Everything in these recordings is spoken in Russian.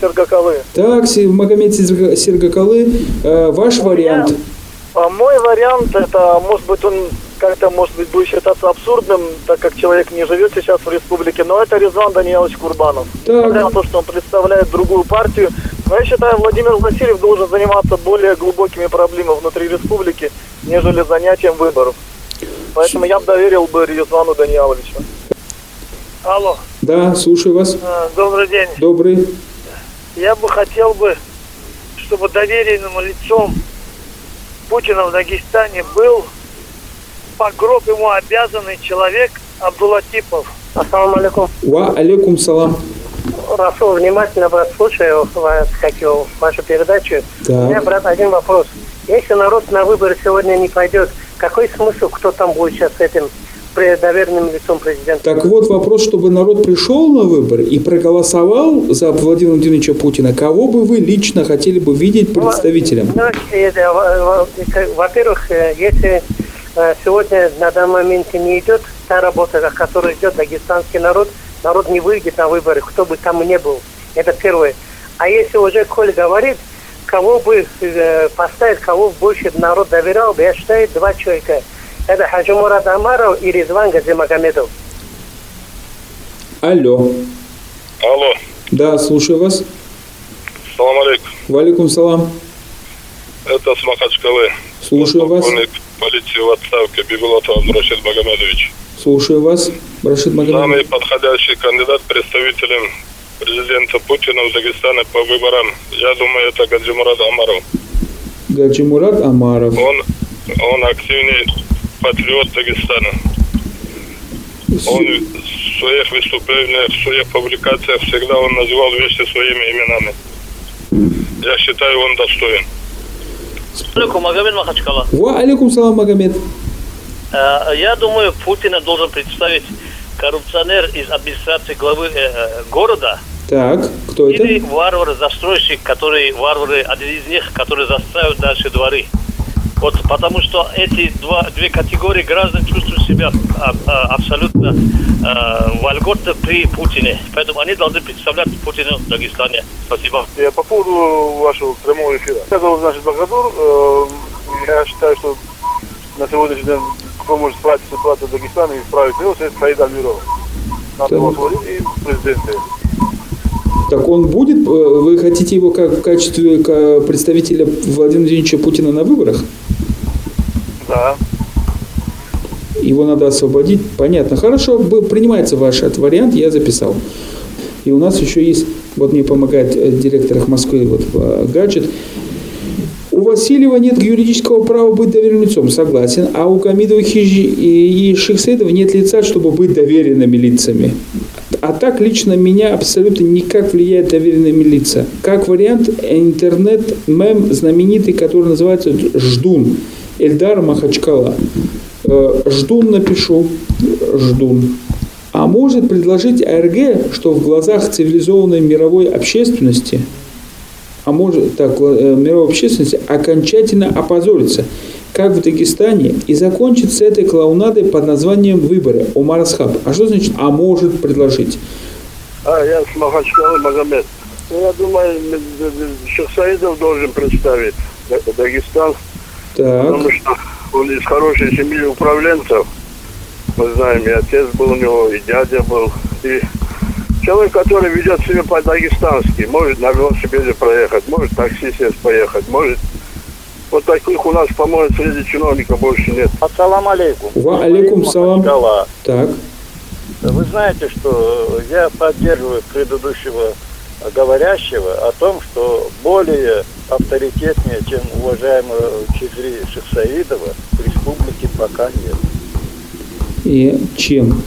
Сергоколы. Так, Магомед Сергоколы, э, ваш У вариант. меня, а, мой вариант, это, может быть, он как-то, может быть, будет считаться абсурдным, так как человек не живет сейчас в республике, но это Резван Даниилович Курбанов. Несмотря на то, что он представляет другую партию, но я считаю, Владимир Васильев должен заниматься более глубокими проблемами внутри республики, нежели занятием выборов. Поэтому я бы доверил бы Резвану Данииловичу. Алло, Да, слушаю вас. э, добрый день. Добрый. Я бы хотел бы, чтобы доверенным лицом Путина в Дагестане был по гроб ему обязанный человек Абдулатипов. Ассаламу алейкум. Ва алейкум салам. Расул, внимательно, брат, слушаю вас, как его, вашу передачу. Так. У меня, брат, один вопрос. Если народ на выборы сегодня не пойдет, какой смысл, кто там будет сейчас этим доверенным лицом президента? Так вот вопрос, чтобы народ пришел на выборы и проголосовал за Владимира Владимировича Путина, кого бы вы лично хотели бы видеть представителем? Ну, во- к- во-первых, э, если э, сегодня на данный момент не идет та работа, о которой идет дагестанский народ, народ не выйдет на выборы, кто бы там ни был. Это первое. А если уже Коль говорит, кого бы э, поставить, кого больше народ доверял бы, я считаю, два человека. Это Хаджи Мурат Амаров и Резван Газимагомедов. Алло. Алло, Да, слушаю вас. салам алейкум. Валикум салам. Это с Махачкалы. Слушаю вас. Полиции в отставке Бегулатов Абдурашид Магомедович. Слушаю вас. Рашид Самый Магомед. подходящий кандидат представителем президента Путина в Дагестане по выборам, я думаю, это Гаджимурад Амаров. Гаджимурат Амаров. Он, он активный патриот Дагестана. Он в своих выступлениях, в своих публикациях всегда он называл вещи своими именами. Я считаю, он достоин. Алейкум, Магомед Махачкала. Ва алейкум салам, Магомед. Э, Я думаю, Путина должен представить коррупционер из администрации главы э, э, города Так, кто или это? варвар-застройщик, который варвары, один из них, которые застраивают дальше дворы. Вот потому что эти два, две категории граждан чувствуют себя а, а, абсолютно а, вольготно при Путине. Поэтому они должны представлять Путина в Дагестане. Спасибо. Я по поводу вашего прямого эфира. Я зовут, значит, Багадур. Э, Я считаю, что на сегодняшний день кто может исправить ситуацию в Дагестане и исправить его, это Саид Альмиров. Надо его освободить и президента. Так он будет, э, вы хотите его как в качестве ка- представителя Владимира Владимировича Путина на выборах? Да. Его надо освободить. Понятно. Хорошо, принимается ваш этот вариант, я записал. И у нас еще есть, вот мне помогает э, директор их Москвы, вот э, гаджет. У Васильева нет юридического права быть доверенным лицом, согласен. А у Камидова Хижи и, Шихсейдова нет лица, чтобы быть доверенными лицами. А так лично меня абсолютно никак влияет доверенными лица. Как вариант, интернет-мем знаменитый, который называется «Ждун». Эльдар Махачкала. Э, Ждун напишу. Ждун. А может предложить АРГ, что в глазах цивилизованной мировой общественности, а может так, э, мировой общественности окончательно опозориться, как в Дагестане, и закончить с этой клоунадой под названием «Выборы» Умар Асхаб. А что значит «а может предложить»? А, я с Махачкалы Магомед. Ну, я думаю, м- м- Шахсаидов должен представить Дагестан, Так, потому что он из хорошей семьи управленцев. Мы знаем, и отец был у него, и дядя был. И человек, который ведет себя по-дагестански, может на велосипеде проехать, может такси сесть поехать, может... Вот таких у нас, по-моему, среди чиновников больше нет. Ассалам алейкум. Ва алейкум салам. Так, Вы знаете, что я поддерживаю предыдущего говорящего о том, что более авторитетнее, чем уважаемого Чигри Шахсаидова, в республике пока нет. и чем?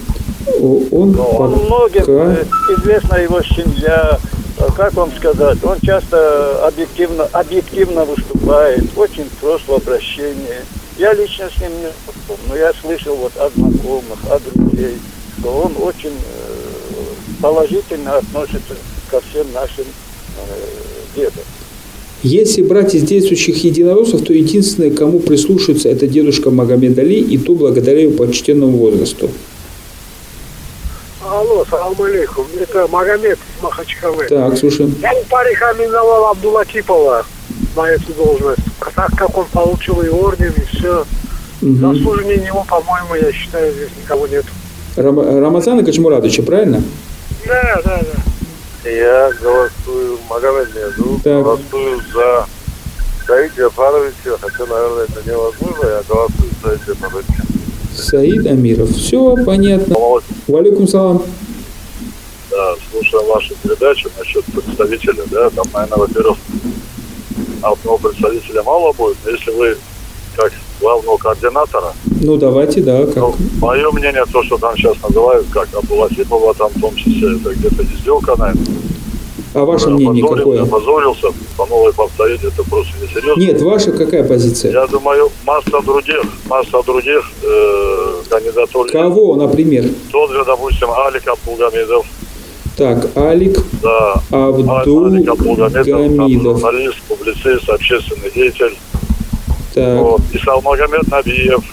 Он он многим пока... э, известна его семья, э, как вам сказать, он часто объективно, объективно выступает, очень прост в обращении. Я лично с ним не знаком, но я слышал вот от знакомых, от друзей, что он очень э, положительно относится ко всем нашим э, дедам. Если брать из действующих единороссов, то единственное, кому прислушивается, это дедушка Магомед Али, и то благодаря его почтенному возрасту. А Алло, салам алейкум. Это Магомед Махачкалы. Так, слушаем. Я порекомендовал Абдулатипова на эту должность. А так как он получил и орден, и все. Мгм. Заслуженнее него, по-моему, я считаю, здесь никого нет. Рам- Рамазана Качмурадовича, правильно? Да, да, да. Я голосую, Магомед меня зовут, Так. голосую за Саида Джафаровича, хотя, наверное, это невозможно, я голосую за Саида Джафаровича. Саид Амиров. Все понятно. Валикум салам. Да, слушаю вашу передачу насчет представителя, да, там, наверное, во-первых, одного представителя мало будет, но если вы как главного координатора, Ну, давайте, да, как. ну, мое мнение, то, что там сейчас называют, как Абдуласипова, там, в том числе, это где-то издевка, наверное. А ваше мнение какое? Опозорился, по новой повторить, это просто несерьезно. Нет, ваша какая позиция? Я думаю, масса других, масса других э, кандидатур. Кого, например? Тот же, допустим, Алик Абдулгамидов, Так, Алик да, Абдул Алик Абдулгамидов, журналист, публицист, общественный деятель. Так, Вот. И Салмагомед Набиев,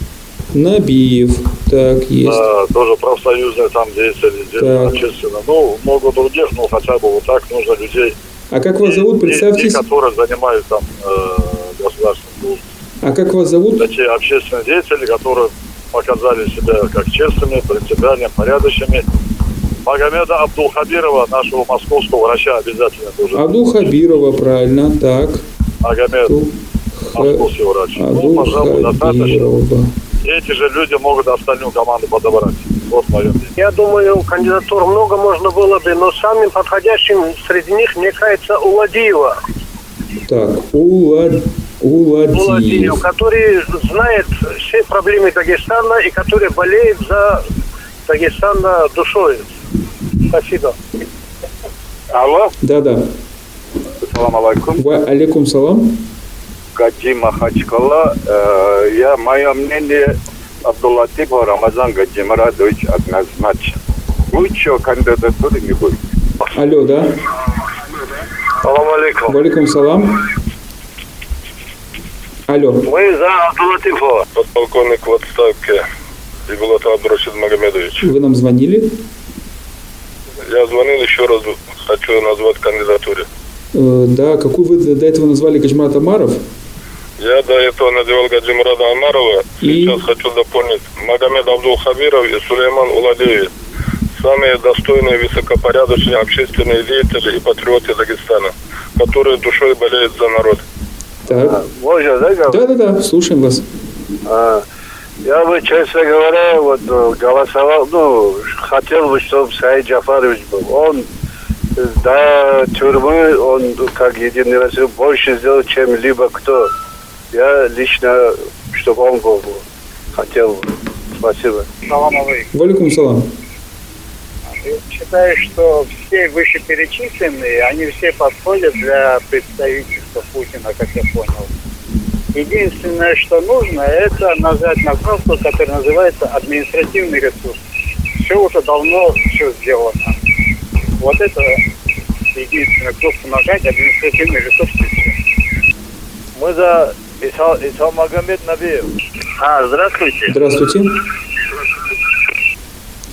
Набиев. Так, есть. да, тоже профсоюзный там Так. общественно. Ну, много других, ну, хотя бы вот так нужно людей. А как вас зовут? Представьтесь. И, которые занимают там э, государственную. А как вас зовут? Такие общественные деятели, которые показали себя как честными, принципиальными, порядочными. Магомеда Абдулхабирова, нашего московского врача, обязательно тоже. Абдул Хабирова, правильно. Так. Магомед, московский врач. Ну, Абдул пожалуй, достаточно. Эти же люди могут остальную команду подобрать. Вот мое мнение. Я думаю, кандидатур много можно было бы, но самым подходящим среди них, мне кажется, Уладиева. Так, Улад... Уладиев. Уладиев, который знает все проблемы Дагестана и который болеет за Дагестан душой. Спасибо. Алло, Да-да. салам алейкум. Ва алейкум салам. Гаджи Махачкала. Я, мое мнение, Абдуллатипов Рамазан Гаджимарадович однозначно. Лучшего кандидатуры не будет. Алло, да? Салам алейкум. Валикум салам. Алло. Мы за Абдуллатипова. Подполковник в отставке Ибулат Абрашид Магомедович. Вы нам звонили? Я звонил еще раз, хочу назвать кандидатуру. Э, да, какую вы до этого назвали Качмарат Амаров? Я до этого надевал Гаджимурада Амарова. И? Сейчас хочу дополнить. Магомед Абдул Хабиров и Сулейман Уладеев. Самые достойные, высокопорядочные общественные деятели и патриоты Дагестана, которые душой болеют за народ. Так. Можно, да? Да-да-да, слушаем вас. А, Я бы, честно говоря, вот э, голосовал, ну, хотел бы, чтобы Саид Джафарович был. Он до тюрьмы, он как единый раз больше сделал, чем либо кто. Я лично, чтобы он был, хотел. Спасибо. Салам алейкум. Валикум салам. Считаю, что все вышеперечисленные, они все подходят для представительства Путина, как я понял. Единственное, что нужно, это нажать на кнопку, которая называется административный ресурс. Все уже давно все сделано. Вот это единственное, кнопку нажать, административный ресурс и все. Мы за Иса, Иса Магомед Набиев. А, здравствуйте. Здравствуйте.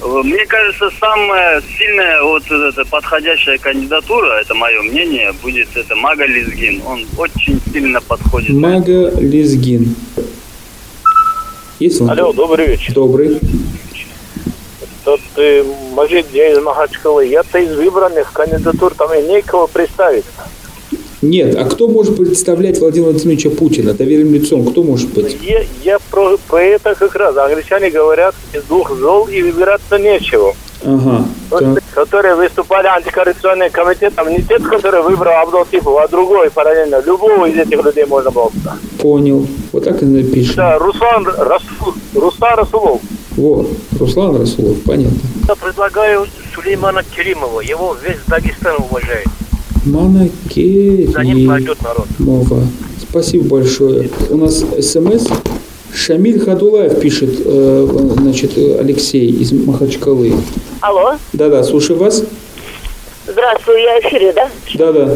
Мне кажется, самая сильная вот эта подходящая кандидатура, это мое мнение, будет это Мага Лизгин. Он очень сильно подходит. Мага Лизгин. Есть он? Алло, добрый вечер. Добрый. Тот э, Мажид, я из Махачкалы. Я-то из выбранных кандидатур, там и некого представить. Нет, а кто может представлять Владимира Владимировича Путина доверенным лицом? Кто может быть? Я, я про, про это как раз. Англичане говорят, из двух зол и выбираться нечего. Ага. Вот которые выступали антикоррупционным комитетом, не тот, который выбрал Абдул Типов, а другой параллельно. Любого из этих людей можно было. бы. Понял. Вот так и напишем. Да, Руслан, Расул, Руслан Расулов. Вот. Руслан Расулов. Понятно. Я предлагаю Сулеймана Керимова. Его весь Дагестан уважает. За ним пойдет народ. Мова. Спасибо большое. У нас смс. Шамиль Хадулаев пишет, э, значит, Алексей из Махачкалы. Алло, Да-да, слушаю вас. здравствуй, я в эфире, да? Да-да.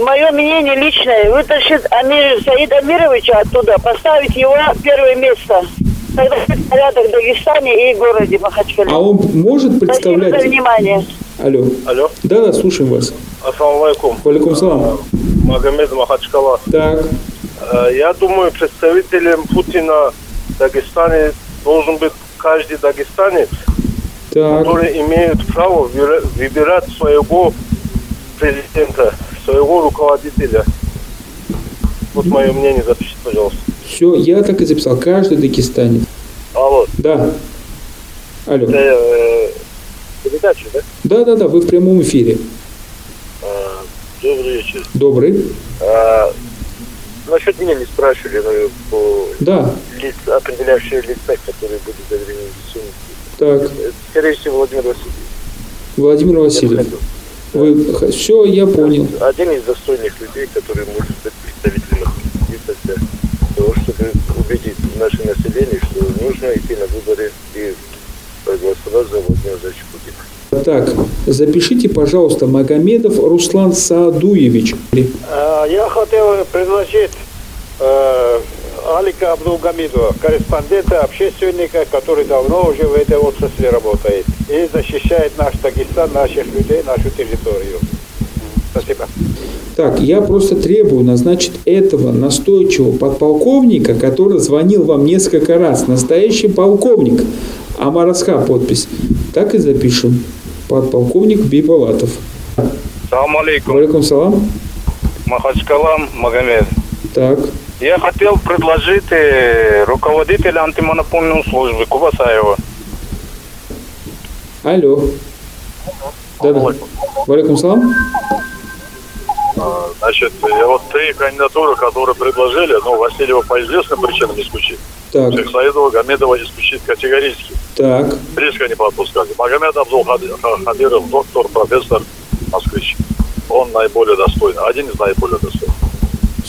Мое мнение личное, вытащить Амир, Саида Амировича оттуда, поставить его первое место. Порядок в Дагестане и городе Махачкале. А он может представлять... Спасибо за внимание. Алло. Алло. Да, да, слушаем вас. Ассаламу алейкум. Валикум салам. Магомед Махачкала. Так. Э, Я думаю, представителем Путина в Дагестане должен быть каждый дагестанец, Так. который имеет право выбира- выбирать своего президента, своего руководителя. Вот мое мнение, запишите, пожалуйста. Все, я так и записал. Каждый дагестанец. Алло. Да. Алло. Это э, передача, да? Да, да, да, вы в прямом эфире. Э, Добрый вечер. Добрый. А, насчет меня не спрашивали, но по Да. лиц, определяющие лица, которые будут задвинуты Так. Скорее всего, Владимир Васильевич. Владимир Васильев. Вы... Все, я понял. Один из достойных людей, который может быть представителем лица для того, чтобы убедить наше население, что нужно идти на выборы и проголосовать за Владимира Владимировича Путина. Так, запишите, пожалуйста, Магомедов Руслан Саадуевич. Э, Я хотел предложить э, Алика Абдулгамидова, корреспондента, общественника, который давно уже в этой отрасли работает и защищает наш Дагестан, наших людей, нашу территорию. Спасибо. Так, я просто требую назначить этого настойчивого подполковника, который звонил вам несколько раз. Настоящий полковник. Амарасха подпись. Так и запишем. Подполковник Бибалатов. Салам алейкум. Валикум салам. Махачкалам Магомед. Так. Я хотел предложить э, руководителя антимонопольной службы Кубасаева. Алло. Да, да. Валикум салам. Значит, я вот три кандидатуры, которые предложили, ну, Васильева по известным причинам исключить. Так. Шейх Саидова, Гамедова исключить категорически. Так. Риска не подпускать. Магомед Абдул Хадиров, доктор, профессор, москвич. Он наиболее достойный, один из наиболее достойных.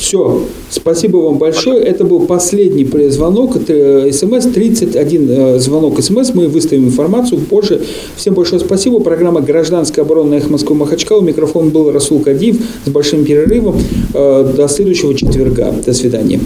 Все. Спасибо вам большое. Это был последний звонок. Это э, СМС. 31 э, звонок СМС. Мы выставим информацию позже. Всем большое спасибо. Программа «Гражданская оборона» на «Эхо Москвы» Махачкала. Микрофон был Расул Кадиев с большим перерывом. Э, До следующего четверга. До свидания.